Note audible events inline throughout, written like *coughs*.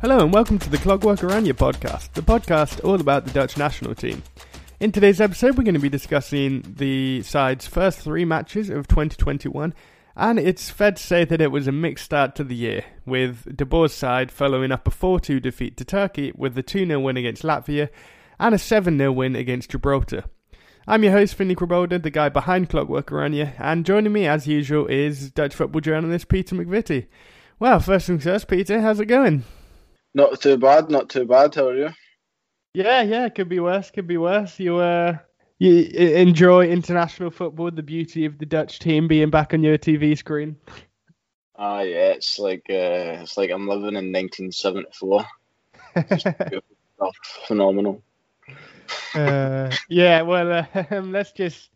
Hello and welcome to the Clockwork Oranje podcast, the podcast all about the Dutch national team. In today's episode, we're going to be discussing the side's first three matches of 2021, and it's fair to say that it was a mixed start to the year, with De Boer's side following up a 4 2 defeat to Turkey with a 2 0 win against Latvia and a 7 0 win against Gibraltar. I'm your host, Finley Crebolder, the guy behind Clockwork Oranje, and joining me as usual is Dutch football journalist Peter McVitie. Well, first things first, Peter, how's it going? Not too bad, not too bad. How are you? Yeah, yeah, could be worse, could be worse. You uh, you enjoy international football, the beauty of the Dutch team being back on your TV screen. Ah, uh, yeah, it's like uh, it's like I'm living in 1974. *laughs* phenomenal. uh, yeah, well, uh, *laughs* let's just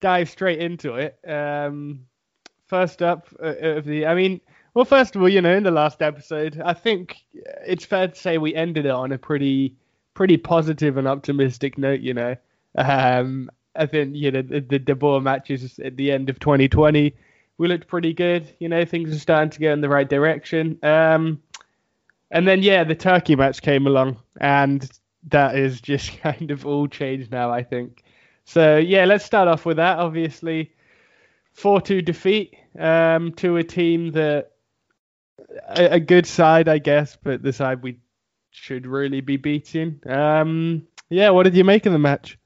dive straight into it. Um, first up uh, of the, I mean, well, first of all, you know, in the last episode, I think it's fair to say we ended it on a pretty, pretty positive and optimistic note. You know, um, I think you know the, the De Boer matches at the end of 2020, we looked pretty good. You know, things are starting to go in the right direction. Um, and then yeah, the Turkey match came along, and that is just *laughs* kind of all changed now. I think. So yeah, let's start off with that. Obviously, 4-2 defeat um, to a team that a, a, good side, I guess, but the side we should really be beating. Um, yeah, what did you make of the match?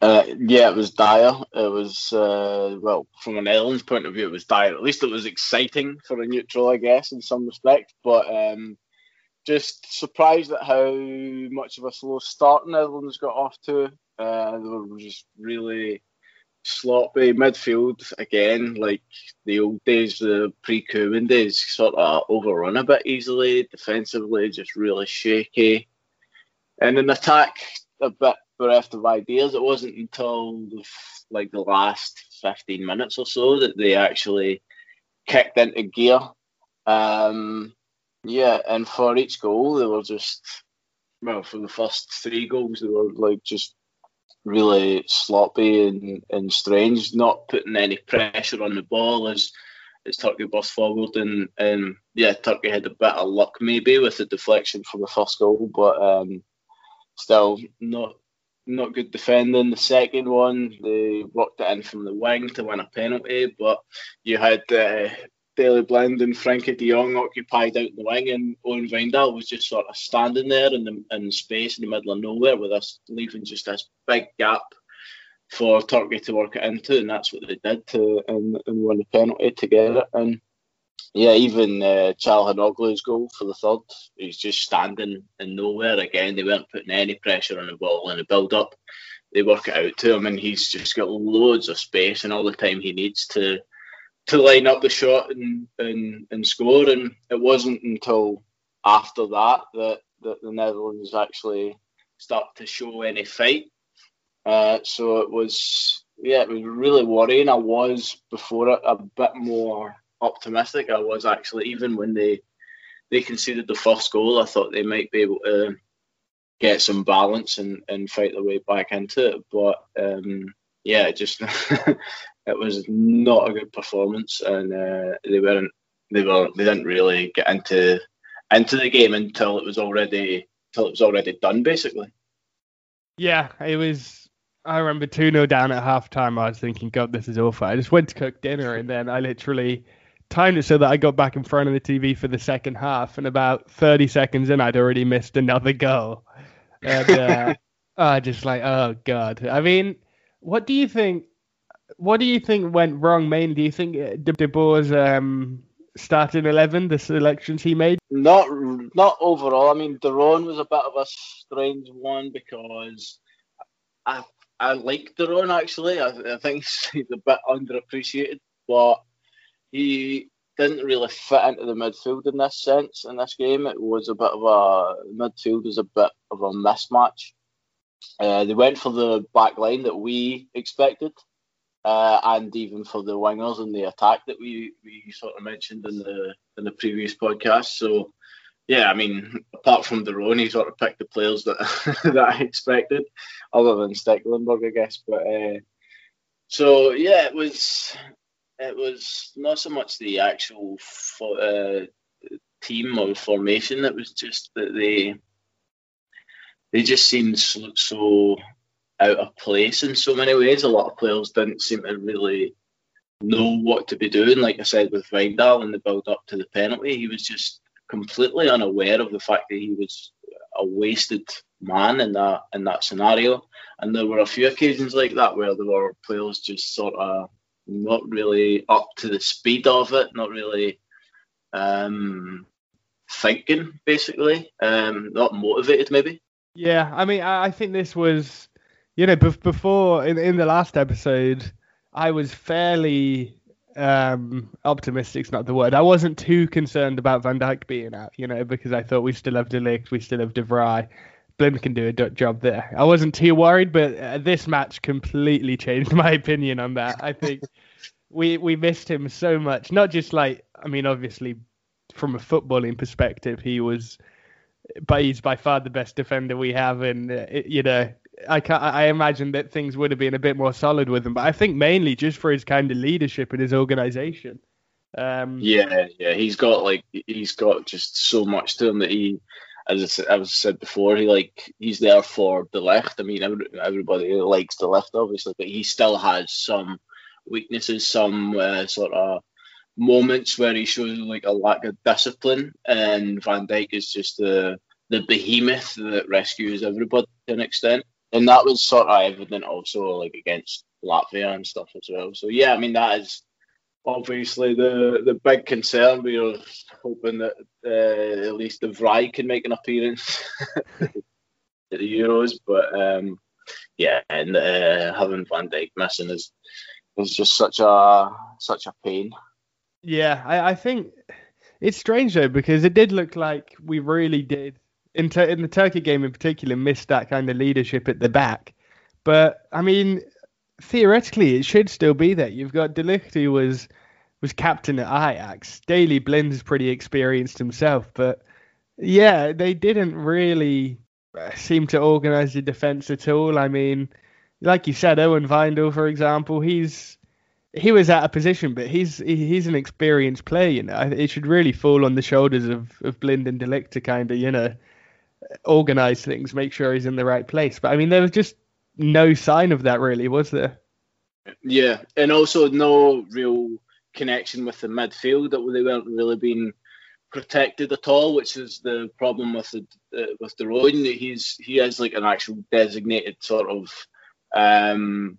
Uh, yeah, it was dire. It was uh, well, from an Netherlands point of view, it was dire. At least it was exciting for a neutral, I guess, in some respect. But um, just surprised at how much of a slow start Netherlands got off to. Uh, they were just really sloppy midfield again, like the old days, the pre-Koeman days, sort of overrun a bit easily. Defensively, just really shaky, and in attack, a bit bereft of ideas. It wasn't until like the last fifteen minutes or so that they actually kicked into gear. Um, yeah, and for each goal, they were just well, for the first three goals, they were like just really sloppy and, and strange, not putting any pressure on the ball as as Turkey burst forward and, and yeah, Turkey had a bit of luck maybe with the deflection from the first goal, but um, still not not good defending. The second one, they worked it in from the wing to win a penalty, but you had uh, Daley Blind and Frenkie de Jong occupied out in the wing, and Owen Wijndal was just sort of standing there in the in space in the middle of nowhere with us, leaving just this big gap for Turkey to work it into, and that's what they did to and, and win the penalty to get it. And yeah, even uh, Çalhanoğlu's goal for the third, he's just standing in nowhere again. They weren't putting any pressure on the ball in the build up. They work it out to him, and he's just got loads of space and all the time he needs to to line up the shot and, and, and score. And it wasn't until after that that, that the Netherlands actually started to show any fight. Uh, so it was, yeah, it was really worrying. I was before it a bit more optimistic. I was actually, even when they they conceded the first goal, I thought they might be able to get some balance and, and fight their way back into it. But um, yeah, just *laughs* it was not a good performance, and uh, they weren't they were they didn't really get into into the game until it was already until it was already done, basically. Yeah, it was. I remember 2 0 down at half time. I was thinking, God, this is awful. I just went to cook dinner and then I literally timed it so that I got back in front of the TV for the second half. And about 30 seconds in, I'd already missed another goal. And uh, *laughs* I just like, oh, God. I mean, what do you think? What do you think went wrong mainly? Do you think uh, De, De Boer's um, starting eleven, the selections he made? Not not overall. I mean, De Roon was a bit of a strange one because I I like De Roon actually. I, I think *laughs* he's a bit underappreciated, but he didn't really fit into the midfield in this sense in this game. It was a bit of a midfield was a bit of a mismatch. Uh, they went for the back line that we expected, uh, and even for the wingers and the attack that we, we sort of mentioned in the in the previous podcast. So yeah, I mean, apart from De Roon, he sort of picked the players that *laughs* that I expected, other than Stekelenburg, I guess. But uh, so yeah, it was it was not so much the actual uh, team or formation. It was just that they they just seemed so, so out of place in so many ways. A lot of players didn't seem to really know what to be doing. Like I said with Wijndal in the build up to the penalty, he was just completely unaware of the fact that he was a wasted man in that in that scenario. And there were a few occasions like that where there were players just sort of not really up to the speed of it, not really um, thinking, basically, um, not motivated, maybe. Yeah, I mean, I think this was, you know, before in in the last episode, I was fairly um, optimistic's not the word. I wasn't too concerned about Van Dijk being out, you know, because I thought we still have De Ligt, we still have De Vrij. Blind can do a job there. I wasn't too worried, but uh, this match completely changed *laughs* my opinion on that. I think we we missed him so much. Not just like, I mean, obviously from a footballing perspective, he was, but he's by far the best defender we have, and uh, you know, I can I imagine that things would have been a bit more solid with him, but I think mainly just for his kind of leadership and his organization. Um, yeah, yeah, he's got like he's got just so much to him that he, as I said, as I said before, he like he's there for De Ligt. I mean, everybody likes De Ligt, obviously, but he still has some weaknesses, some uh, sort of moments where he shows like a lack of discipline, and Van Dijk is just the the behemoth that rescues everybody to an extent and that was sort of evident also like against Latvia and stuff as well. So yeah, I mean that is obviously the the big concern. We are hoping that uh, at least De Vrij can make an appearance *laughs* at the Euros, but um, yeah, and uh, having Van Dijk missing is is just such a such a pain. Yeah, I, I think it's strange though because it did look like we really did in, ter- in the Turkey game in particular, missed that kind of leadership at the back. But I mean, theoretically, it should still be there. You've got De Ligt, who was was captain at Ajax. Daley Blind's pretty experienced himself, but yeah, they didn't really uh, seem to organise the defence at all. I mean, like you said, Owen Wijndal, for example, he's he was out of position, but he's he's an experienced player. You know, it should really fall on the shoulders of of Blind and De Ligt to kind of you know organize things, make sure he's in the right place. But I mean, there was just no sign of that, really, was there? Yeah, and also no real connection with the midfield that they weren't really being protected at all, which is the problem with the uh, with De Roon. He's he is like an actual designated sort of um,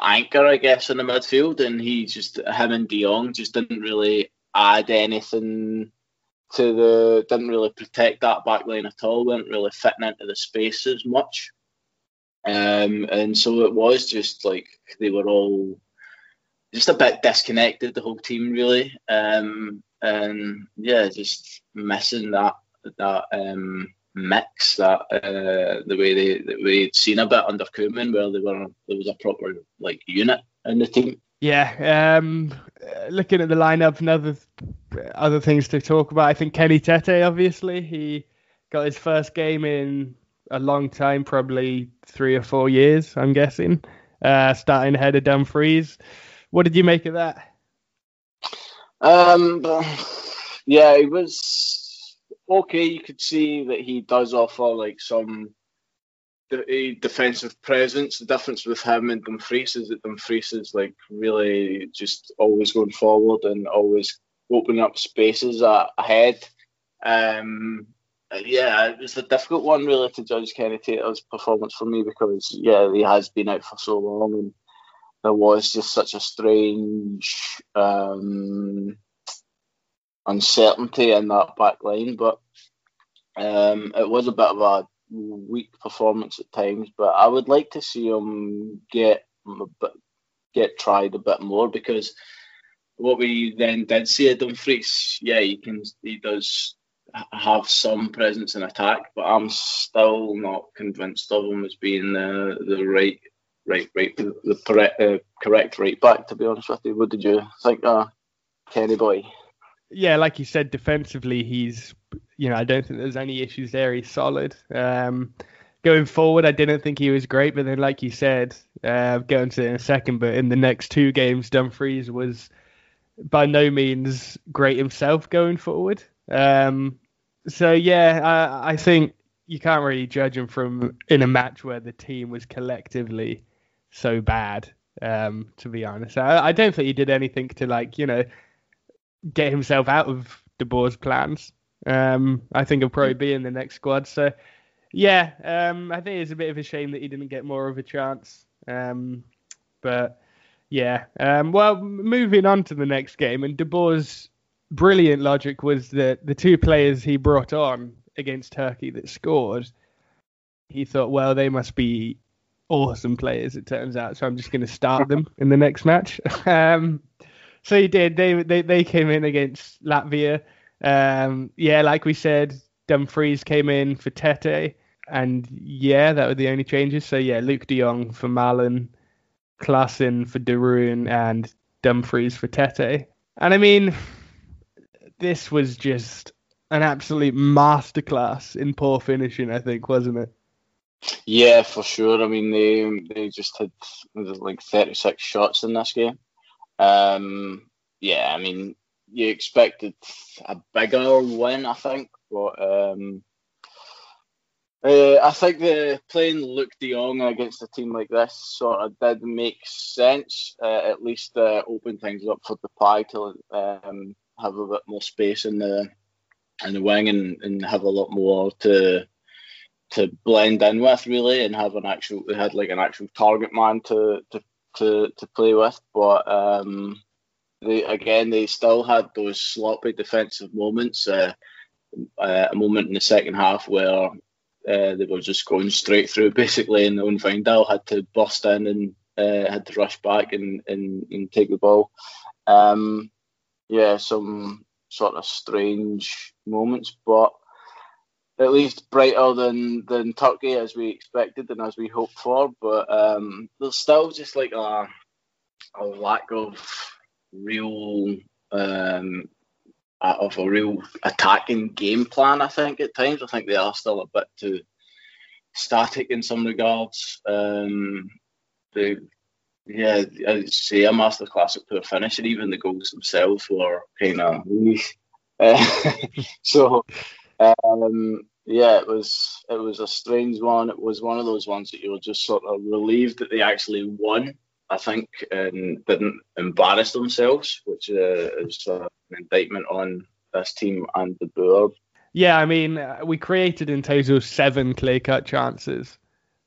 anchor, I guess, in the midfield, and he just him and De Jong just didn't really add anything to the didn't really protect that back line at all. weren't really fitting into the space as much, um, and so it was just like they were all just a bit disconnected. The whole team really, um, and yeah, just missing that that um, mix that uh, the way they the way would seen a bit under Koeman, where they were there was a proper like unit in the team. Yeah, um, looking at the lineup and other other things to talk about. I think Kenny Tete, obviously, he got his first game in a long time, probably three or four years, I'm guessing. Uh, starting ahead of Dumfries. What did you make of that? Um, yeah, it was okay. You could see that he does offer like some the defensive presence. The difference with him and Dumfries is that Dumfries is like really just always going forward and always opening up spaces ahead. Um, yeah, it was a difficult one really to judge Kenny Tete's performance for me because yeah, he has been out for so long and there was just such a strange um, uncertainty in that back line, but um, it was a bit of a weak performance at times, but I would like to see him get get tried a bit more because what we then did see at Dumfries, yeah, he can he does have some presence in attack, but I'm still not convinced of him as being the the right right right the correct uh, correct right back. To be honest with you, what did you think, uh, Kenny boy? Yeah, like you said, defensively he's you know, I don't think there's any issues there. He's solid. Um, going forward, I didn't think he was great, but then, like you said, uh, going to in a second, but in the next two games, Dumfries was by no means great himself going forward. Um, so yeah, I, I think you can't really judge him from in a match where the team was collectively so bad. Um, to be honest, I, I don't think he did anything to like you know get himself out of De Boer's plans. Um, I think he'll probably be in the next squad. So yeah, um, I think it's a bit of a shame that he didn't get more of a chance. Um, but yeah, um, well, moving on to the next game, and De Boer's brilliant logic was that the two players he brought on against Turkey that scored, he thought, well, they must be awesome players. It turns out, so I'm just going to start them in the next match. *laughs* so he did. They they they came in against Latvia. Um, yeah, like we said, Dumfries came in for Tete, and yeah, that were the only changes. So yeah, Luuk De Jong for Malen, Klaassen for De Roon, and Dumfries for Tete. And I mean, this was just an absolute masterclass in poor finishing, I think, wasn't it? Yeah, for sure. I mean, they they just had like 36 shots in this game. Um, yeah, I mean, you expected a bigger win, I think, but um, uh, I think the playing Luuk De Jong against a team like this sort of did make sense. Uh, at least uh, open things up for Depay to um, have a bit more space in the in the wing and, and have a lot more to to blend in with really and have an actual they had like an actual target man to to to, to play with but um they again they still had those sloppy defensive moments uh, uh, a moment in the second half where uh, they were just going straight through basically and Owen Wijndal had to bust in and uh, had to rush back and, and, and take the ball. Um yeah some sort of strange moments, but at least brighter than than Turkey as we expected and as we hoped for. But um, there's still just like a a lack of real um, of a real attacking game plan. I think at times I think they are still a bit too static in some regards. Um, they yeah, I'd say a masterclass at poor finish, and even the goals themselves were kind of. *laughs* So, um, yeah, it was it was a strange one. It was one of those ones that you were just sort of relieved that they actually won. I think and didn't embarrass themselves, which uh, is uh, an indictment on this team and the board. Yeah, I mean, uh, we created in total seven clear cut chances.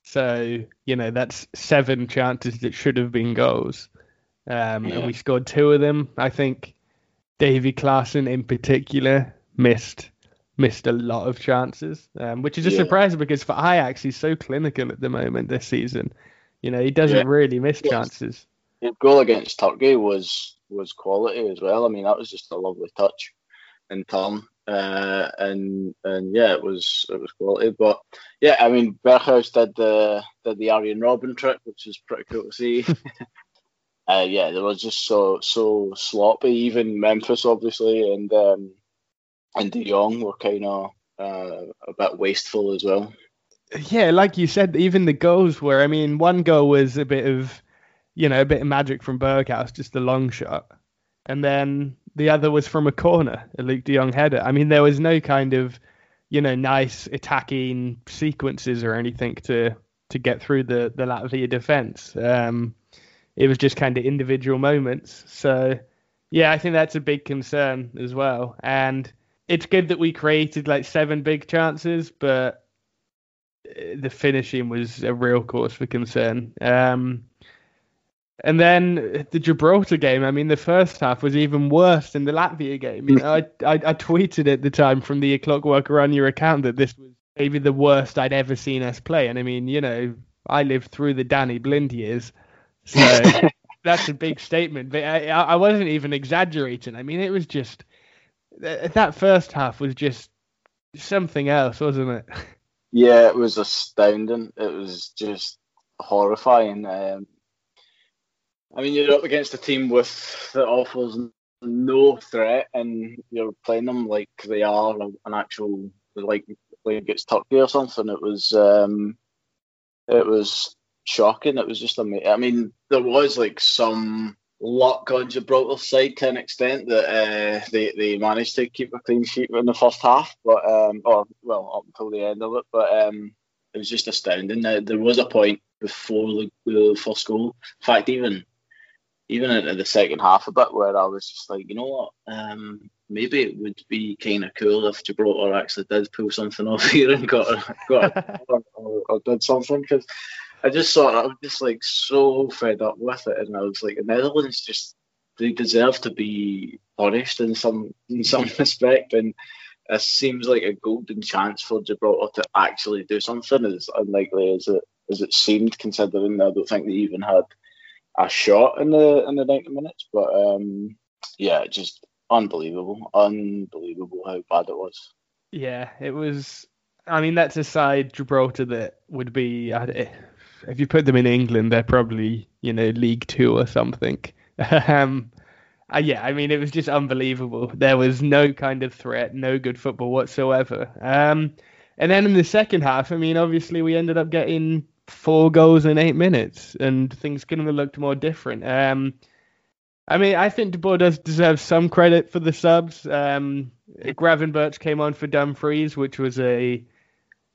So, you know, that's seven chances that should have been goals. Um, yeah. And we scored two of them. I think Davy Klaassen in particular missed missed a lot of chances, um, which is a yeah. surprise because for Ajax he's so clinical at the moment this season. You know, he doesn't yeah. really miss yes. chances. His goal against Turkey was was quality as well. I mean, that was just a lovely touch in Tom. Uh, and and yeah, it was it was quality. But yeah, I mean, Berghuis did the did the Arjen Robben trick, which was pretty cool to see. *laughs* uh, yeah, they were just so so sloppy. Even Memphis, obviously, and um, and De Jong were kind of uh, a bit wasteful as well. Yeah, like you said, even the goals were. I mean, one goal was a bit of, you know, a bit of magic from Berghuis, just a long shot, and then the other was from a corner, a Luuk De Jong header. I mean, there was no kind of, you know, nice attacking sequences or anything to to get through the the Latvia defense. Um, it was just kind of individual moments. So, yeah, I think that's a big concern as well. And it's good that we created like seven big chances, but uh, the finishing was a real cause for concern. Um, and then the Gibraltar game, I mean, the first half was even worse than the Latvia game. You know, I, I, I tweeted at the time from the Clockwork Oranje account that this was maybe the worst I'd ever seen us play. And I mean, you know, I lived through the Danny Blind years, so *laughs* that's a big statement. But I, I wasn't even exaggerating. I mean, it was just that first half was just something else, wasn't it? *laughs* Yeah, it was astounding. It was just horrifying. Um, I mean, you're up against a team with that offers no threat, and you're playing them like they are an actual like like against Turkey or something. It was um, it was shocking. It was just amazing. I mean, there was like some luck on Gibraltar's side to an extent that uh, they they managed to keep a clean sheet in the first half, but um, or well up until the end of it. But um, it was just astounding. There, there was a point before the, first goal. In fact, even even into the second half a bit where I was just like, you know what, um, maybe it would be kind of cool if Gibraltar actually did pull something off *laughs* here and got got or, or, or did something because I just thought I was just like so fed up with it, and I was like, the Netherlands just they deserve to be punished in some in some *laughs* respect, and it seems like a golden chance for Gibraltar to actually do something as unlikely as it as it seemed, considering I don't think they even had a shot in the in the 90 minutes. But um, yeah, just unbelievable, unbelievable how bad it was. Yeah, it was. I mean, that's a side Gibraltar that would be. If you put them in England, they're probably you know League Two or something. *laughs* um, uh, yeah, I mean, it was just unbelievable. There was no kind of threat, no good football whatsoever. Um, and then in the second half, I mean, obviously we ended up getting four goals in eight minutes, and things couldn't have looked more different. Um, I mean, I think De Boer does deserve some credit for the subs. Um, Gravenberch came on for Dumfries, which was a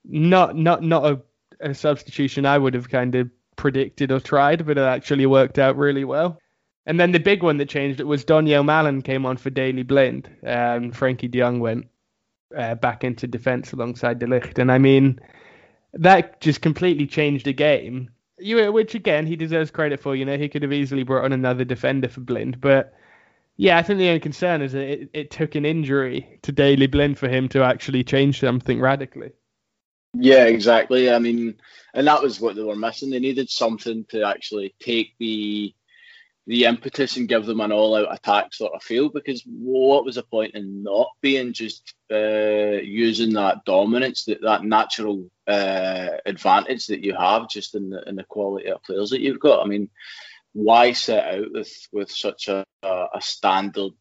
not not not a, a substitution I would have kind of predicted or tried, but it actually worked out really well. And then the big one that changed it was Donyell Malen came on for Daley Blind. Um, Frenkie de Jong went uh, back into defence alongside De Ligt. And I mean, that just completely changed the game. You, which again, he deserves credit for. You know, he could have easily brought on another defender for Blind. But yeah, I think the only concern is that it, it took an injury to Daley Blind for him to actually change something radically. Yeah, exactly. I mean, and that was what they were missing. They needed something to actually take the the impetus and give them an all-out attack sort of feel because what was the point in not being just uh, using that dominance that that natural uh, advantage that you have just in the in the quality of players that you've got i mean why set out with with such a, a standard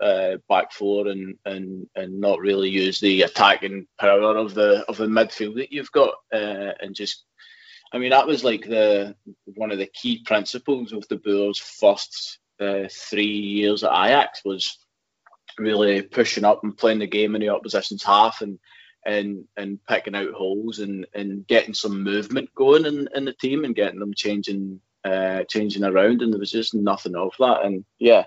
uh, back four and, and and not really use the attacking power of the of the midfield that you've got uh, and just I mean, that was like the one of the key principles of De Boer's first uh, three years at Ajax was really pushing up and playing the game in the opposition's half and and and picking out holes and, and getting some movement going in, in the team and getting them changing uh, changing around and there was just nothing of that and yeah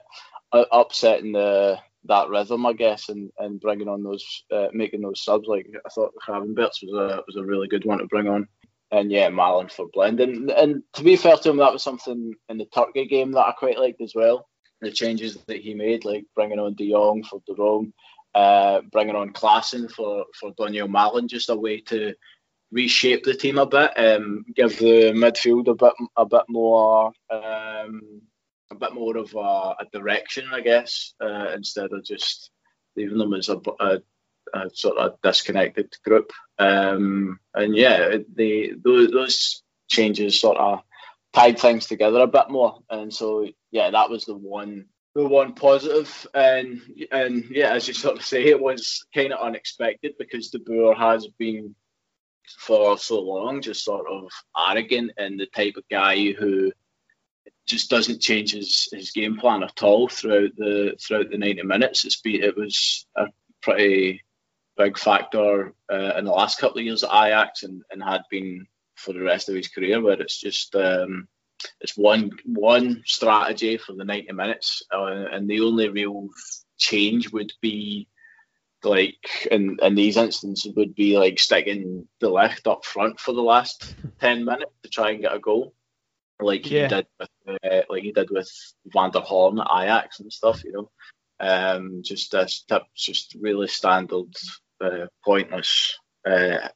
upsetting the that rhythm I guess and, and bringing on those uh, making those subs like I thought Gravenberch was a was a really good one to bring on and yeah, Malen for Blind. And, and to be fair to him, that was something in the Turkey game that I quite liked as well. The changes that he made, like bringing on De Jong for De Roon, uh, bringing on Klaassen for, for Donyell Malen, just a way to reshape the team a bit, um, give the midfield a bit a bit more um, a bit more of a, a direction, I guess, uh, instead of just leaving them as a, a, a sort of disconnected group. Um, and yeah, the those, those changes sort of tied things together a bit more. And so yeah, that was the one the one positive. And and yeah, as you sort of say, it was kind of unexpected because De Boer has been for so long just sort of arrogant and the type of guy who just doesn't change his, his game plan at all throughout the throughout the 90 minutes. It's been it was a pretty big factor uh, in the last couple of years at Ajax and, and had been for the rest of his career, where it's just um, it's one one strategy for the 90 minutes, uh, and the only real change would be like in, in these instances would be like sticking the left up front for the last *laughs* 10 minutes to try and get a goal like yeah. he did with uh, like he did with Van der Hoorn at Ajax and stuff you know um, just this tips just really standard uh, pointless. Uh,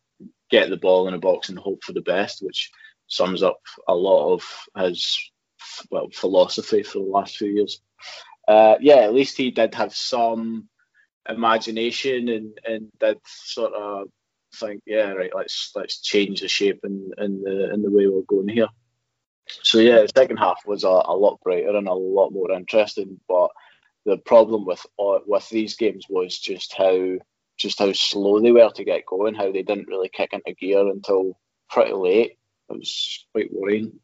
get the ball in a box and hope for the best, which sums up a lot of his well philosophy for the last few years. Uh, yeah, at least he did have some imagination and and did sort of think, yeah, right, let's let's change the shape and and the in the way we're going here. So yeah, the second half was a, a lot brighter and a lot more interesting. But the problem with uh, with these games was just how just how slow they were to get going, how they didn't really kick into gear until pretty late. It was quite worrying.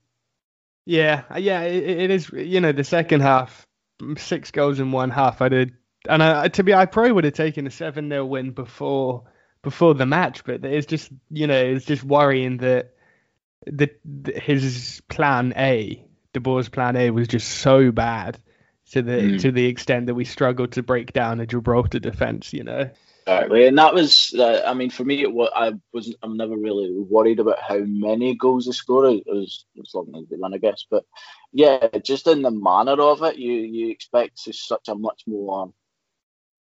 Yeah, yeah, it, it is. You know, the second half, six goals in one half. I did, and I, to be, I probably would have taken a seven 0 win before before the match, but it's just, you know, it's just worrying that the, the his plan A, De Boer's plan A, was just so bad to the mm. to the extent that we struggled to break down a Gibraltar defense. You know. Exactly, and that was, uh, I mean, for me, it was, I wasn't, I'm never really worried about how many goals they score as, as long as they win, I guess. But yeah, just in the manner of it, you you expect such a much more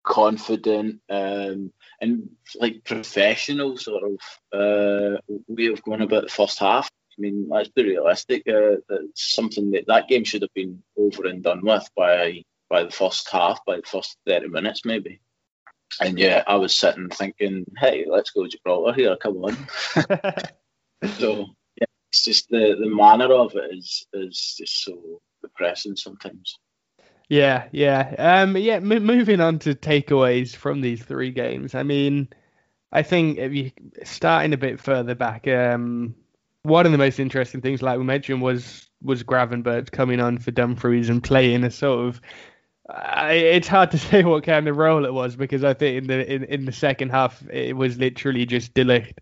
confident um, and like professional sort of uh, way of going about the first half. I mean, let's be realistic. Uh, that's something that that game should have been over and done with by by the first half, by the first thirty minutes, maybe. And yeah, I was sitting thinking, hey, let's go Gibraltar here, come on. *laughs* so yeah, it's just the, the manner of it is is just so depressing sometimes. Yeah, yeah, um, yeah. M- moving on to takeaways from these three games. I mean, I think if you starting a bit further back, um, one of the most interesting things, like we mentioned, was was Gravenberch coming on for Dumfries and playing a sort of I, it's hard to *laughs* say what kind of role it was because I think in the in, in the second half it was literally just De Ligt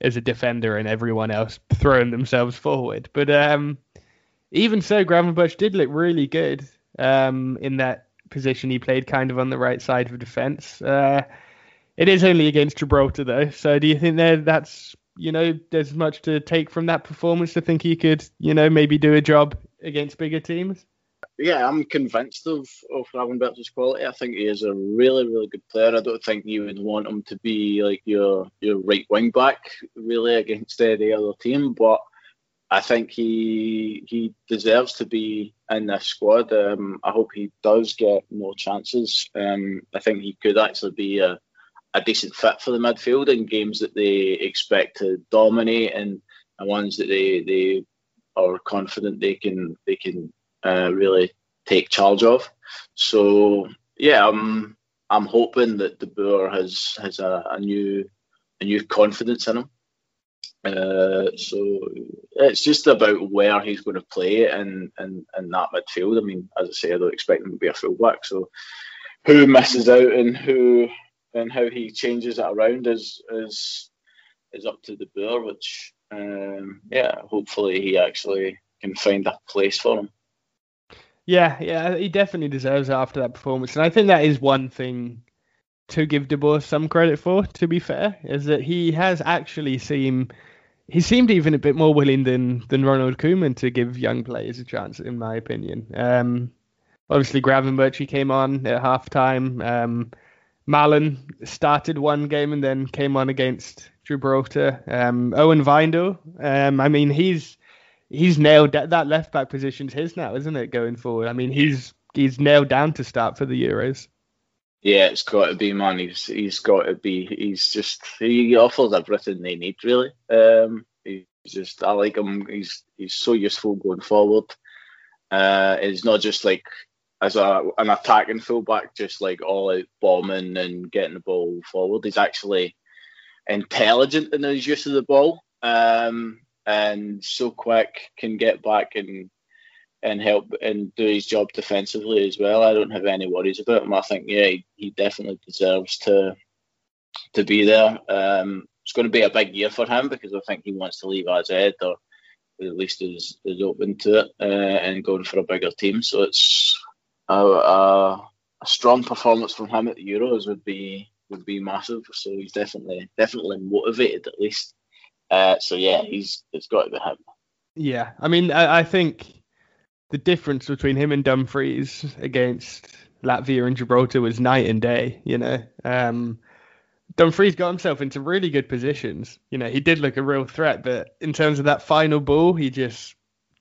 as a defender and everyone else throwing themselves forward. But um, even so, Gravenberch did look really good um, in that position. He played kind of on the right side of defence. Uh, it is only against Gibraltar though, so do you think there that's you know there's much to take from that performance to think he could you know maybe do a job against bigger teams? yeah, I'm convinced of of Gravenberch's quality. I think he is a really, really good player. I don't think you would want him to be like your your right wing back really against any other team, but I think he he deserves to be in this squad. Um, I hope he does get more chances. Um, I think he could actually be a, a decent fit for the midfield in games that they expect to dominate and, and ones that they they are confident they can they can uh, really take charge of. So yeah, I'm I'm hoping that De Boer has has a, a new a new confidence in him. Uh, so it's just about where he's going to play in, in, in that midfield. I mean, as I say, I don't expect him to be a fullback. So who misses out and who and how he changes it around is is is up to De Boer, which um, yeah, hopefully he actually can find a place for him. Yeah, yeah, he definitely deserves it after that performance, and I think that is one thing to give De Boer some credit for. To be fair, is that he has actually seemed he seemed even a bit more willing than than Ronald Koeman to give young players a chance, in my opinion. Um, obviously, Gravenberch came on at halftime. Um, Malen started one game and then came on against Gibraltar. Um, Owen Wijndal, um, I mean, he's he's nailed that, that left back position's his now, isn't it? Going forward, I mean, he's he's nailed down to start for the Euros. Yeah, it's got to be man. He's he's got to be. He's just he offers everything they need really. Um, he's just I like him. He's he's so useful going forward. Uh, it's not just like as a an attacking fullback, just like all out bombing and getting the ball forward. He's actually intelligent in his use of the ball. Um, and so quick can get back and and help and do his job defensively as well. I don't have any worries about him. I think yeah, he, he definitely deserves to to be there. Um, it's going to be a big year for him because I think he wants to leave AZ or at least is is open to it uh, and going for a bigger team. So it's a, a, a strong performance from him at the Euros would be would be massive. So he's definitely definitely motivated at least. Uh, so yeah, he's it's got to be him. Yeah, I mean, I, I, think the difference between him and Dumfries against Latvia and Gibraltar was night and day. You know, um, Dumfries got himself into really good positions. You know, he did look a real threat, but in terms of that final ball, he just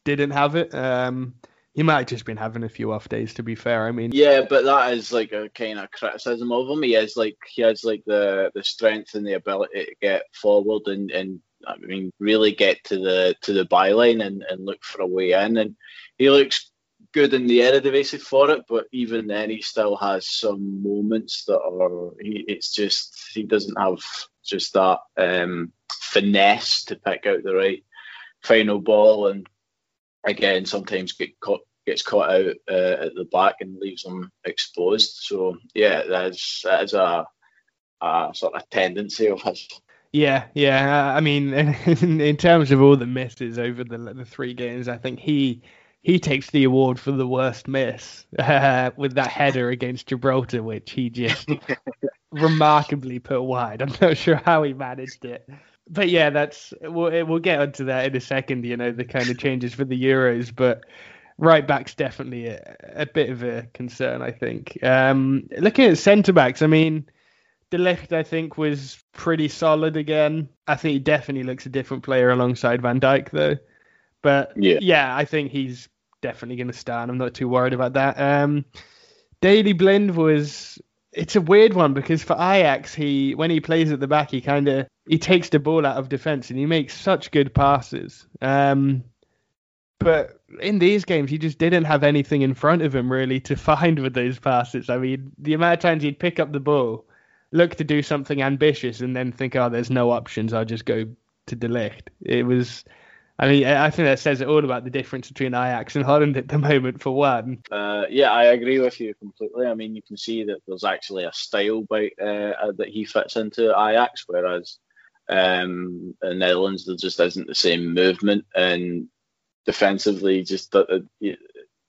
didn't have it. Um, he might have just been having a few off days, to be fair. I mean, yeah, but that is like a kind of criticism of him. He has like he has like the the strength and the ability to get forward and and I mean, really get to the to the byline and, and look for a way in. And he looks good in the Eredivisie for it, but even then, he still has some moments that are. He, it's just he doesn't have just that um, finesse to pick out the right final ball and again sometimes get caught gets caught out uh, at the back and leaves them exposed. So yeah, that's that is a, a sort of tendency of his. Yeah, yeah. I mean, *laughs* in, in terms of all the misses over the the three games, I think he he takes the award for the worst miss uh, *laughs* with that header against Gibraltar, which he just *laughs* remarkably put wide. I'm not sure how he managed it. But yeah, that's we'll, we'll get onto that in a second. You know the kind of changes for the Euros, but right back's definitely a, a bit of a concern. I think. Um, looking at centre backs, I mean, De Ligt I think was pretty solid again. I think he definitely looks a different player alongside Van Dijk though. But yeah, yeah I think he's definitely going to start. I'm not too worried about that. Um, Daley Blind was it's a weird one because for Ajax, he when he plays at the back, he kind of he takes the ball out of defense and he makes such good passes. Um, but in these games, he just didn't have anything in front of him really to *laughs* find with those passes. I mean, the amount of times he'd pick up the ball, look to do something ambitious, and then think, "Oh, there's no options. I'll just go to De Ligt." It was I mean, I think that says it all about the difference between Ajax and Holland at the moment, for one. Uh, yeah, I agree with you completely. I mean, you can see that there's actually a style by, uh, that he fits into Ajax, whereas um, in Netherlands there just isn't the same movement, and defensively, just uh,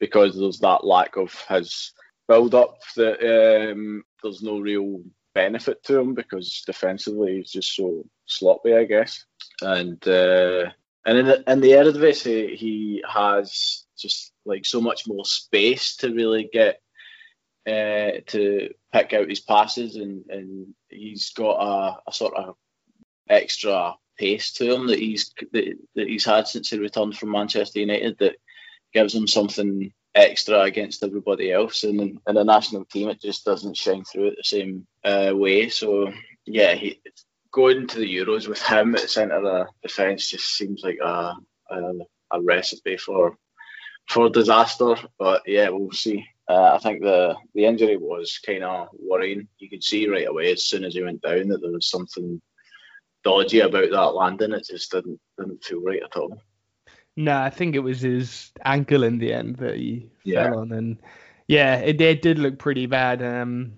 because there's that lack of his build up, that um, there's no real benefit to him because defensively he's just so sloppy, I guess. And uh, and in the in the Eredivisie, he has just like so much more space to really get uh, to pick out his passes, and, and he's got a, a sort of extra pace to him that he's that, that he's had since he returned from Manchester United that gives him something extra against everybody else. And in, in the national team, it just doesn't shine through it the same uh, way. So yeah, he, going to the Euros with him at the centre of the defence just seems like a, a, a recipe for for disaster. But yeah, we'll see. Uh, I think the the injury was kind of worrying. You could see right away as soon as he went down that there was something dodgy about that landing. It just didn't didn't feel right at all. No, I think it was his ankle in the end that he yeah. fell on, and yeah, it, it did look pretty bad. Um,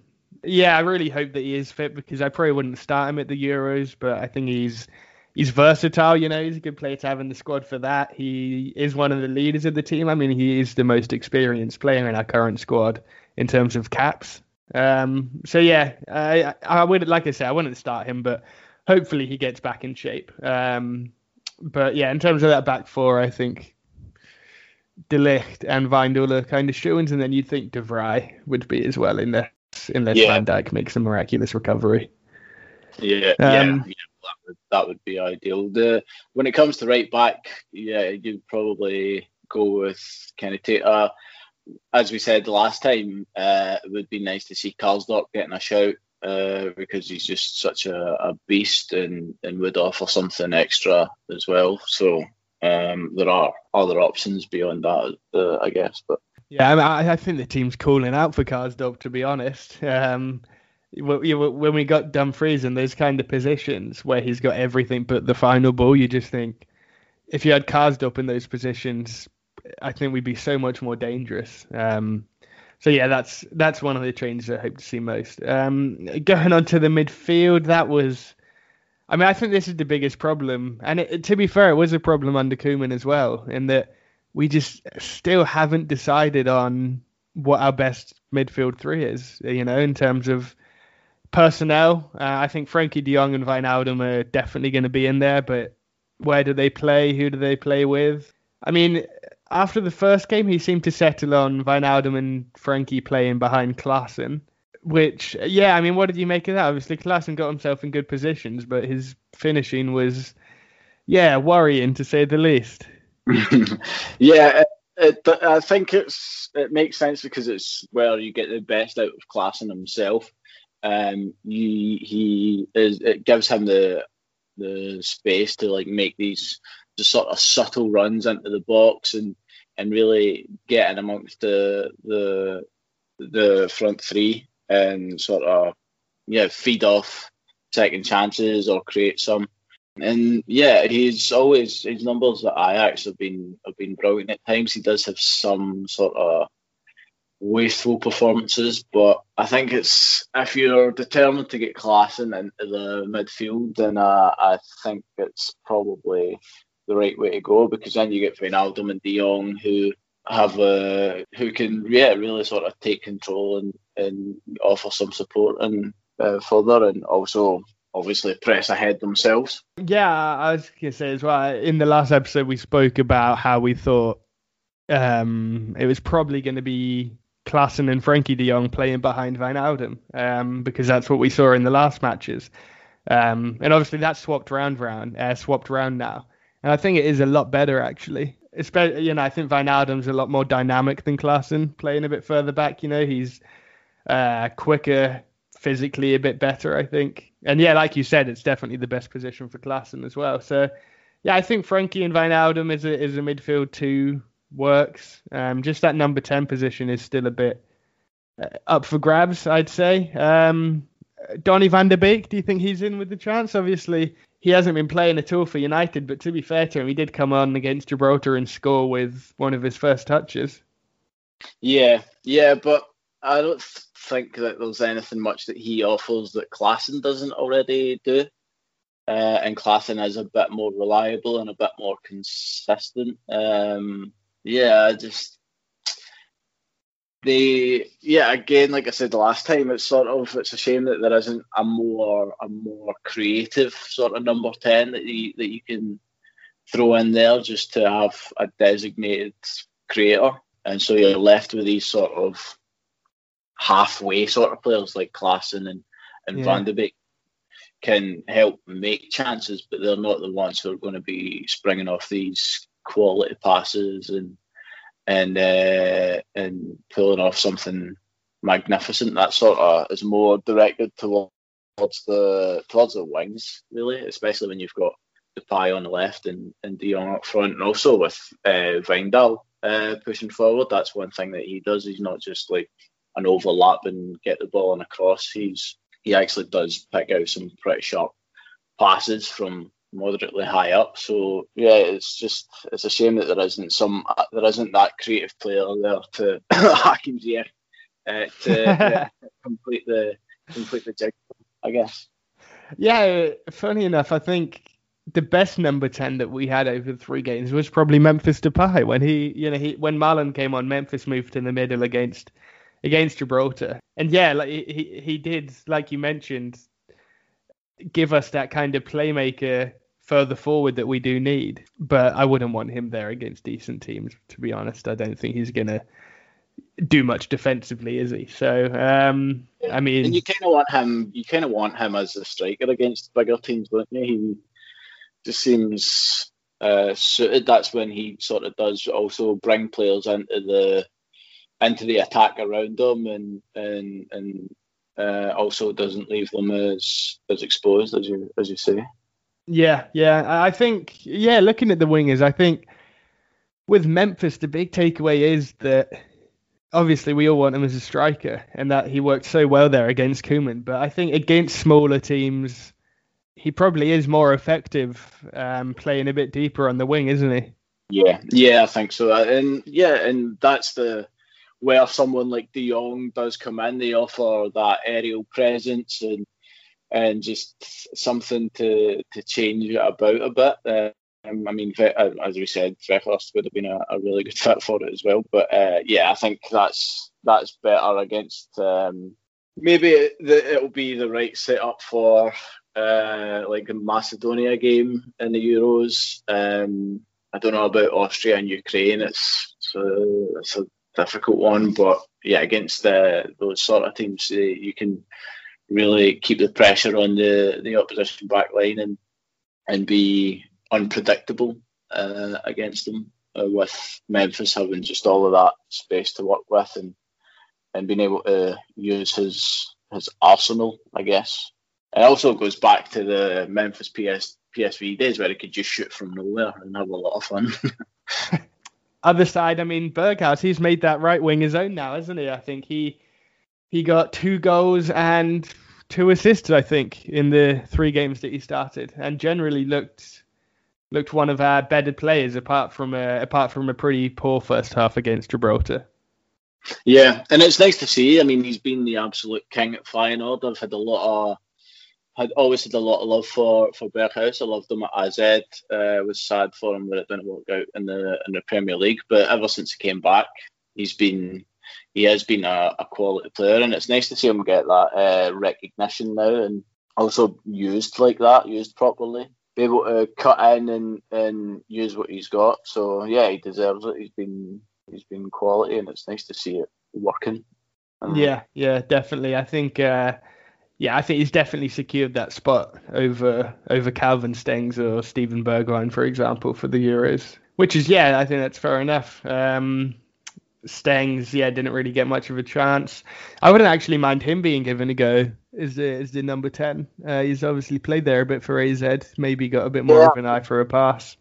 yeah, I really hope that he is fit because I probably wouldn't start him at the Euros, but I think he's he's versatile. You know, he's a good player to have in the squad for that. He is one of the leaders of the team. I mean, he is the most experienced player in our current squad in terms of caps. Um, so yeah, I I would like I say I wouldn't start him, but hopefully he gets back in shape. Um, but yeah, in terms of that back four, I think De Ligt and Wijndal are kind of shoo and then you'd think De Vrij would be as well in there unless yeah. Van Dijk makes a miraculous recovery. Yeah, um, yeah, yeah that, would, that would be ideal. The when it comes to right back, yeah, you'd probably go with Kenny Tete. Uh, as we said last time, uh, it would be nice to see Karsdorp getting a shout uh, because he's just such a, a, beast and, and would offer something extra as well. So um, there are other options beyond that, uh, I guess. But yeah, I, I, think the team's calling out for Karsdorp, to be honest. Um, when we got Dumfries in those kind of positions where he's got everything but the final ball, you just think if you had Karsdorp in those positions, I think we'd be so much more dangerous. Um, so yeah, that's that's one of the changes I hope to see most. Um, going on to the midfield, that was, I mean, I think this is the biggest problem, and it, to be fair, it was a problem under Koeman as well, in that we just still haven't decided on what our best midfield three is. You know, in terms of personnel, uh, I think Frenkie De Jong and Wijnaldum are definitely going to be in there, but where do they play? Who do they play with? I mean, after the first game, he seemed to settle on Wijnaldum and Frenkie playing behind Klaassen, which, yeah, I mean, what did you make of that? Obviously, Klaassen got himself in good positions, but his finishing was, yeah, worrying to say the least. *laughs* yeah, it, it, I think it's it makes sense because it's where you get the best out of Klaassen himself. Um, you, he is it gives him the the space to like make these just sort of subtle runs into the box and and really get in amongst the the the front three and sort of yeah feed off second chances or create some and yeah, he's always his numbers at Ajax have been have been brilliant at times. He does have some sort of wasteful performances, but I think it's if you're determined to get Klaassen into the midfield, then uh, I think it's probably the right way to go because then you get Wijnaldum and De Jong who have a who can yeah really sort of take control and and offer some support and uh, further and also obviously press ahead themselves. Yeah, I was gonna say as well. In the last episode, we spoke about how we thought um, it was probably going to be Klaassen and Frenkie De Jong playing behind Wijnaldum, um, because that's what we saw in the last matches. Um, and obviously that's swapped around, round, uh, swapped around now, and I think it is a lot better actually. Especially, you know, I think Van Wijnaldum's a lot more dynamic than Klaassen, playing a bit further back. You know, he's uh, quicker, physically a bit better, I think. And yeah, like you said, it's definitely the best position for Klaassen as well. So yeah, I think Frenkie and Wijnaldum is a is a midfield two works. Um, just that number 10 position is still a bit uh, up for grabs, I'd say. Um, Donny van der Beek, do you think he's in with the chance? Obviously, he hasn't been playing at all for United, but to be fair to him, he did come on against Gibraltar and score with one of his first touches. Yeah, yeah, but I don't think that there's anything much that he offers that Klaassen doesn't already do. Uh, and Klaassen is a bit more reliable and a bit more consistent. Um, yeah, just the yeah again, like I said the last time, it's sort of it's a shame that there isn't a more a more creative sort of number ten that you that you can throw in there just to have a designated creator, and so you're left with these sort of halfway sort of players like Klaassen and and yeah. Van de Beek can help make chances, but they're not the ones who are going to be springing off these quality passes and and uh, and pulling off something magnificent. That sort of is more directed towards the towards the wings, really, especially when you've got Depay on the left and, and De Jong up front, and also with uh, Wijndal uh, pushing forward. That's one thing that he does. He's not just like an overlap and get the ball on a cross. He's he actually does pick out some pretty sharp passes from moderately high up. So yeah, it's just it's a shame that there isn't some there isn't that creative player there to *coughs* Hakim Ziyech uh, to *laughs* complete the complete the jig. I guess. Yeah, funny enough, I think the best number ten that we had over three games was probably Memphis Depay when he, you know, he when Malen came on, Memphis moved in the middle against against Gibraltar, and yeah, like he he did, like you mentioned, give us that kind of playmaker further forward that we do need. But I wouldn't want him there against decent teams, to be honest. I don't think he's gonna do much defensively, is he? So um, I mean, and you kind of want him. You kind of want him as a striker against bigger teams, don't you? He just seems uh, suited. That's when he sort of does also bring players into the into the attack around them, and and and uh, also doesn't leave them as as exposed as you as you say. Yeah, yeah. I think, yeah, looking at the wingers, I think with Memphis, the big takeaway is that obviously we all want him as a striker and that he worked so well there against Koeman. But I think against smaller teams, he probably is more effective um, playing a bit deeper on the wing, isn't he? Yeah, yeah, I think so. And yeah, and that's the where someone like De Jong does come in. They offer that aerial presence and and just something to to change it about a bit. Um, I mean, uh, as we said, Weghorst would have been a, a, really good fit for it as well. But uh, yeah, I think that's that's better against. Um, maybe it, it'll be the right setup for uh, like the Macedonia game in the Euros. Um, I don't know about Austria and Ukraine. It's it's a, it's a difficult one, but yeah, against the, those sort of teams, uh, you can really keep the pressure on the, the opposition back line and and be unpredictable uh, against them. Uh, with Memphis having just all of that space to work with and and being able to use his his arsenal, I guess. It also goes back to the Memphis PS PSV days where he could just shoot from nowhere and have a lot of fun. *laughs* Other side, I mean, Berghuis, he's made that right wing his own now, isn't he? I think he he got two goals and two assists, I think, in the three games that he started, and generally looked looked one of our better players apart from a, apart from a pretty poor first half against Gibraltar. Yeah, and it's nice to see. I mean, he's been the absolute king at Feyenoord. I've had a lot of had always had a lot of love for for Berghuis. I loved him at AZ. Uh, was sad for him that it didn't work out in the in the Premier League. But ever since he came back, he's been he has been a, a quality player, and it's nice to see him get that uh, recognition now and also used like that, used properly. Be able to cut in and, and use what he's got. So yeah, he deserves it. He's been he's been quality, and it's nice to see it working. Yeah, yeah, definitely. I think. Uh, yeah, I think he's definitely secured that spot over over Calvin Stengs or Steven Bergwijn, for example, for the Euros. Which is, yeah, I think that's fair enough. Um, Stengs, yeah, didn't really get much of a chance. I wouldn't actually mind him being given a go as the, as the number 10. Uh, he's obviously played there a bit for AZ, maybe got a bit more yeah. of an eye for a pass.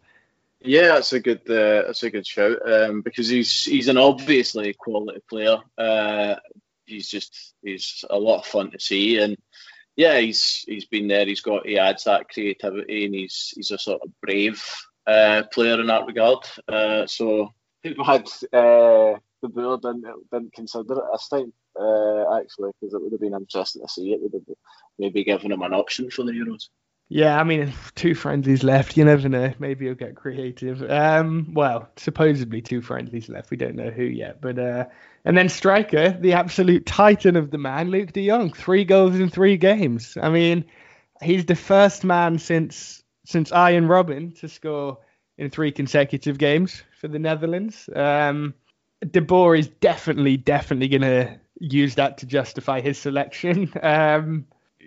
Yeah, that's a good uh, that's a good shout um, because he's he's an obviously quality player. Uh, he's just he's a lot of fun to see, and yeah, he's he's been there. He's got he adds that creativity, and he's he's a sort of brave uh, player in that regard. Uh, so people had uh, the board didn't didn't consider it this time uh, actually because it would have been interesting to see it. Would have maybe given him an option for the Euros. Yeah, I mean, *laughs* two friendlies left. You never know. Maybe he'll get creative. Um, well, supposedly two friendlies left. We don't know who yet. But uh, and then striker, the absolute titan of the man, Luuk De Jong, three goals in three games. I mean, he's the first man since since Arjen Robben to score in three consecutive games for the Netherlands. Um, De Boer is definitely, definitely going to use that to justify his selection. *laughs* Um,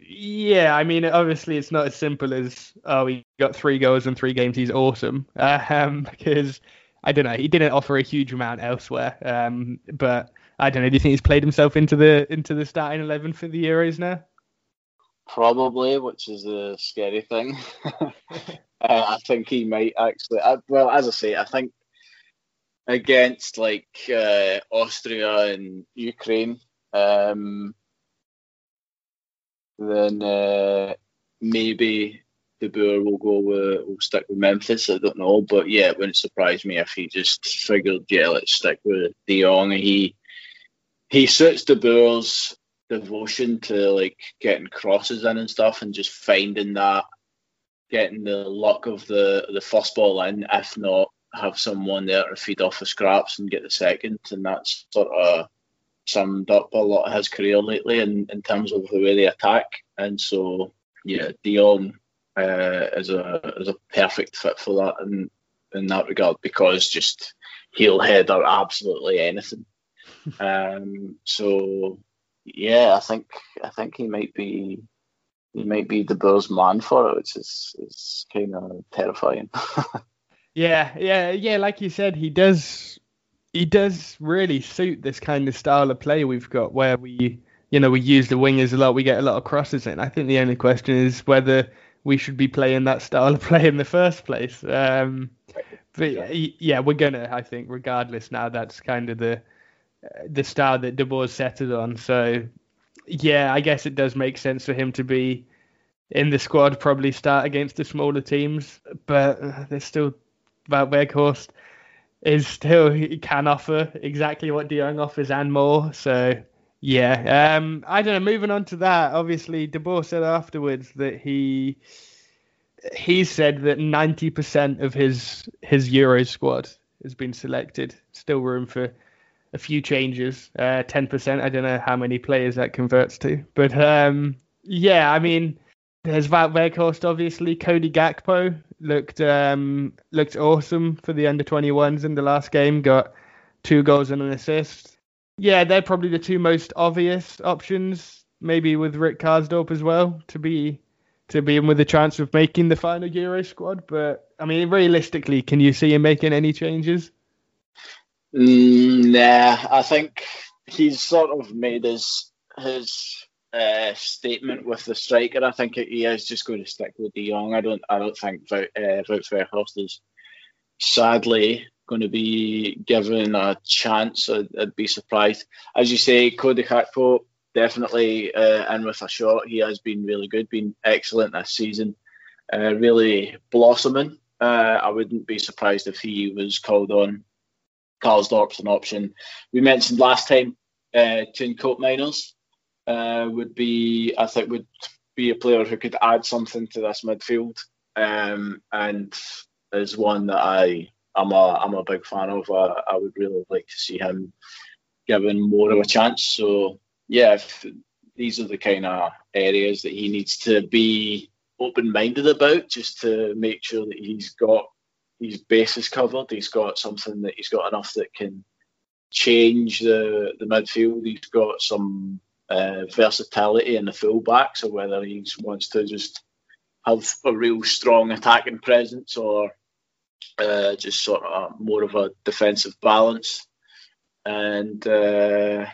yeah, I mean, obviously, it's not as simple as oh, he got three goals in three games. He's awesome. *laughs* Um, because I don't know, he didn't offer a huge amount elsewhere. Um, but I don't know. Do you think he's played himself into the into the starting eleven for the Euros now? Probably, which is a scary thing. *laughs* uh, I think he might actually. I, well, as I say, I think against like uh, Austria and Ukraine, um, then uh, maybe De Boer will go with, will stick with Memphis. I don't know, but yeah, it wouldn't surprise me if he just figured, yeah, let's stick with De Jong. He he suits De Boer's devotion to like getting crosses in and stuff, and just finding that, getting the luck of the the first ball in. If not, have someone there to feed off the scraps and get the second, and that's sort of summed up a lot of his career lately in, in terms of the way they attack. And so, yeah, De Jong uh, is a is a perfect fit for that in in that regard because just he'll header absolutely anything. *laughs* um, so yeah, I think I think he might be he might be the Bulls man for it, which is is kind of terrifying. *laughs* yeah, yeah, yeah. Like you said, he does he does really suit this kind of style of play we've got, where we you know we use the wingers a lot, we get a lot of crosses in. I think the only question is whether we should be playing that style of *laughs* play in the first place. Um, but yeah, we're gonna. I think regardless now, that's kind of the the style that De Boer set it on. So yeah, I guess it does make sense for him to be in the squad. Probably start against the smaller teams, but there's still Wout Weghorst is still he can offer exactly what De Jong offers and more. So yeah, um, I don't know. Moving on to that, obviously, De Boer said afterwards that he he said that ninety percent of his his Euro squad has been selected. Still room for a few changes. Uh, ten percent. I don't know how many players that converts to, but um, yeah, I mean, there's Wout Weghorst, obviously. Cody Gakpo looked um, looked awesome for the under 21s in the last game. Got two goals and an assist yeah, they're probably the two most obvious options. Maybe with Rick Karsdorp as well to be to be in with a chance of making the final Euro squad. But I mean, realistically, can you see him making any changes? Mm, nah, I think he's sort of made his his uh, statement with the striker. I think he is just going to stick with De Jong. I don't I don't think Wout uh, is sadly going to be given a chance, I'd, I'd, be surprised. As you say, Cody Gakpo definitely uh, in with a shot. He has been really good, been excellent this season, uh, really blossoming. Uh, I wouldn't be surprised if he was called on. Karsdorp's an option. We mentioned last time uh, Koopmeiners uh, would be, I think, would be a player who could add something to this midfield, um, and is one that I I'm a I'm a big fan of. I, I would really like to see him given more of a chance. So yeah, these are the kind of areas that he needs to be open-minded about, just to make sure that he's got his bases covered. He's got something that he's got enough that can change the the midfield. He's got some uh, versatility in the fullback, so whether he wants to just have a real strong attacking presence or uh, just sort of more of a defensive balance. And uh,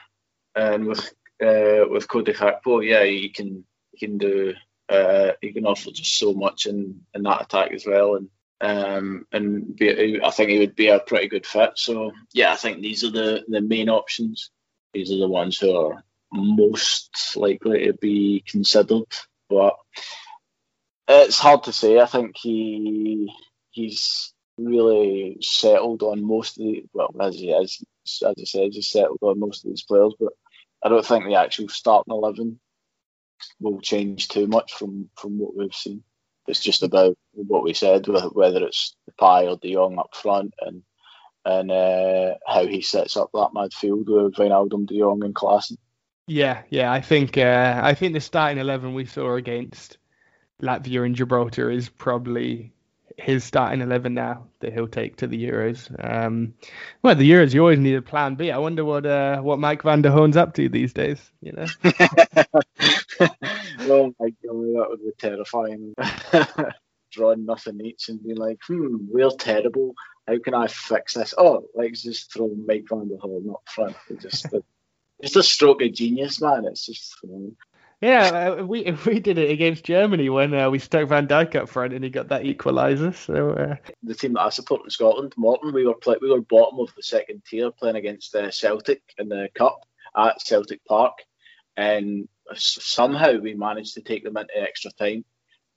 and with uh, with Cody Gakpo, yeah, he can he can do uh, he can offer just so much in, in that attack as well, and um, and be, I think he would be a pretty good fit. So yeah, I think these are the the main options. These are the ones who are most likely to be considered, but it's hard to say. I think he he's really settled on most of the well as he is as I said, he's settled on most of these players, but I don't think the actual starting eleven will change too much from from what we've seen. It's just about what we said, whether it's Depay or De Jong up front, and and uh, how he sets up that midfield with Wijnaldum, De Jong, and Klaassen. Yeah, yeah, I think uh, I think the starting eleven we saw against Latvia and Gibraltar is probably his starting eleven now that he'll take to the Euros. Um, well, the Euros you always need a plan B. I wonder what uh, what Mike van der Hoorn's up to these days. You know. *laughs* *laughs* oh my god, that would be terrifying. *laughs* Drawing nothing each and being like, hmm, we're terrible. How can I fix this? Oh, let's just throw Mike van der Hoorn up front. It's just a, it's a stroke of genius, man. It's just. You know, yeah, uh, we *laughs* we did it against Germany when uh, we stuck Van Dijk up front and he got that equaliser. So uh... the team that I support in Scotland, Morton, we were play- we were bottom of the second tier playing against uh, Celtic in the cup at Celtic Park, and somehow we managed to take them into extra time.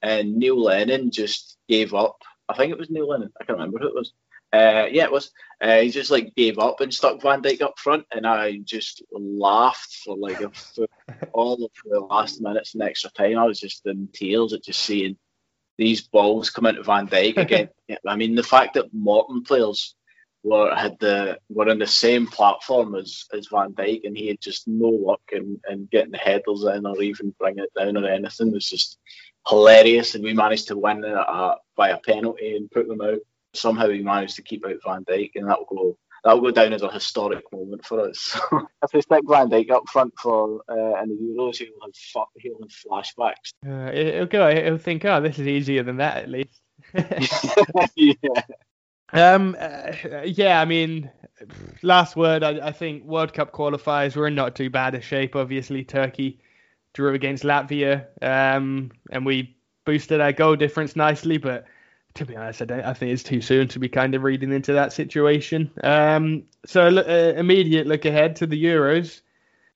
And Neil Lennon just gave up. I think it was Neil Lennon. I can't remember who it was. Uh, yeah, it was. Uh, he just like gave up and stuck Van Dijk up front, and I just laughed for like a, for *laughs* all of the last minutes and extra time. I was just in tears at just seeing these balls come into Van Dijk *laughs* again. I mean, the fact that Morton players were had the were on the same platform as, as Van Dijk, and he had just no luck in, in getting the headers in or even bringing it down or anything. It was just hilarious, and we managed to win it by a penalty and put them out somehow he managed to keep out Van Dijk, and that'll go that'll go down as a historic moment for us. *laughs* if they stick Van Dijk up front for uh, in the Euros, he'll have he'll have flashbacks. Uh, he'll go. He'll think, oh, this is easier than that at least. yeah. *laughs* *laughs* Um. Uh, yeah. I mean, last word. I, I think World Cup qualifiers. We're in not too bad a shape. Obviously, Turkey drew against Latvia. Um. And we boosted our goal difference nicely, but to be honest, I, I think it's too soon to be kind of reading into that situation. Um, so uh, immediate look ahead to the Euros.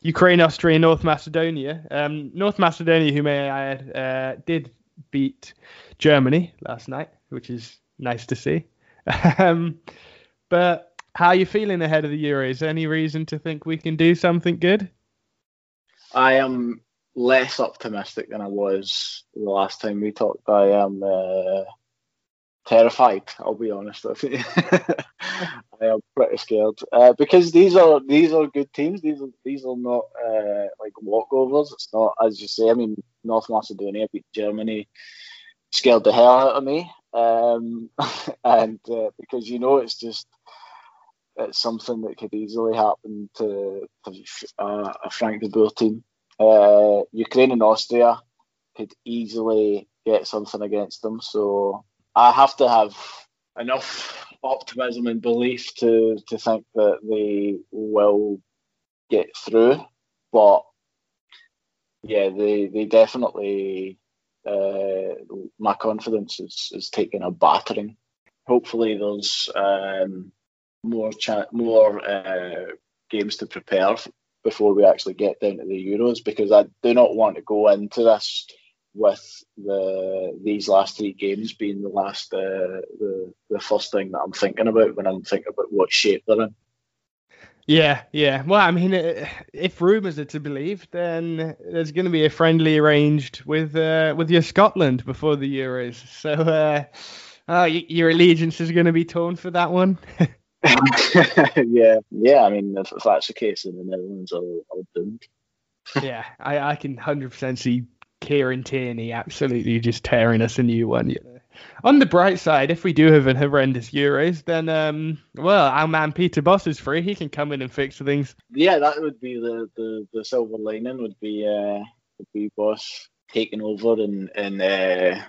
Ukraine, Austria, North Macedonia. Um, North Macedonia, who may I add, uh, did beat Germany last night, which is nice to see. *laughs* um, but how are you feeling ahead of the Euros? Any reason to think we can do something good? I am less optimistic than I was the last time we talked. I am uh, terrified. I'll be honest with you. *laughs* I am pretty scared uh, because these are these are good teams. These are these are not uh, like walkovers. It's not as you say. I mean, North Macedonia beat Germany, scared the hell out of me, um, *laughs* and uh, because you know it's just it's something that could easily happen to, to uh, a Frank de Boer team. Uh, Ukraine and Austria could easily get something against them. So I have to have enough optimism and belief to to think that they will get through. But yeah, they they definitely uh, my confidence is is taking a battering. Hopefully, there's um, more cha- more uh, games to prepare before we actually get down to the Euros because I do not want to go into this with the these last three games being the last uh, the the first thing that I'm thinking about when I'm thinking about what shape they're in. Yeah, yeah. Well, I mean, uh, if rumours are to believe, then there's going to be a friendly arranged with uh, with your Scotland before the Euros. So, uh, oh, your allegiance is going to be torn for that one. *laughs* yeah, yeah. I mean, if, if, that's the case, then the Netherlands are, are doomed. yeah, I, I can hundred percent see Kieran Tierney absolutely just tearing us a new one. On the bright side, if we do have a horrendous Euros, then um, well, our man Peter Bosz is free. He can come in and fix things. Yeah, that would be the the, the silver lining. Would be uh, would be Bosz taking over and and uh,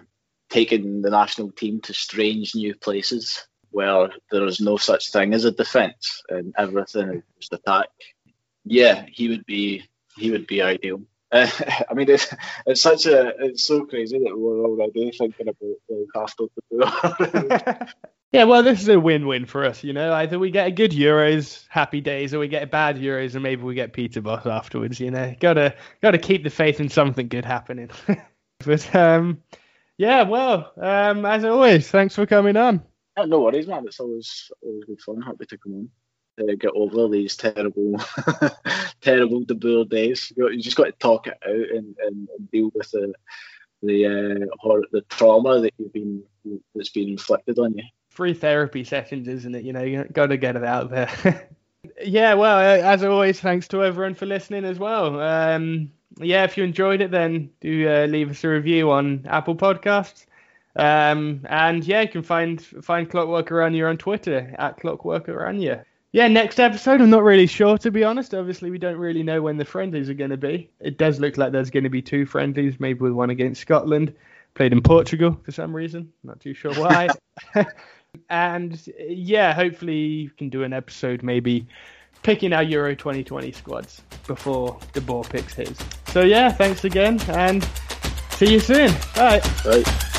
taking the national team to strange new places where there is no such thing as a defence and everything is just attack. Yeah, he would be he would be ideal. Uh, *laughs* I mean, it's it's such a it's so crazy that we're already thinking about the Castle *laughs* to Yeah, well, this is a win-win for us, you know. Either we get a good Euros, happy days, or we get a bad Euros, and maybe we get Peter Bosz afterwards. You know, gotta gotta keep the faith in something good happening. *laughs* but um, yeah, well, um, as always, thanks for coming on. Yeah, no worries, man. It's always always good fun. Happy to come on to get over these terrible, *laughs* terrible De Boer days. You, just got to talk it out and, and, and deal with the the uh, horror, the trauma that you've been that's been inflicted on you. Free therapy sessions, isn't it? You know, you got to get it out there. *laughs* yeah, well, uh, as always, thanks to everyone for listening as well. Um, yeah, if you enjoyed it, then do uh, leave us a review on Apple Podcasts. Um, and yeah, you can find find Clockwork Oranje on Twitter at Clockwork Oranje yeah, next episode, I'm not really sure to be honest. Obviously, we don't really know when the friendlies are going to be. It does look like there's going to be two friendlies, maybe with one against Scotland, played in Portugal for some reason. Not too sure why. *laughs* and yeah, hopefully, we can do an episode maybe picking our Euro 2020 squads before De Boer picks his. So yeah, thanks again, and see you soon. Bye. Bye.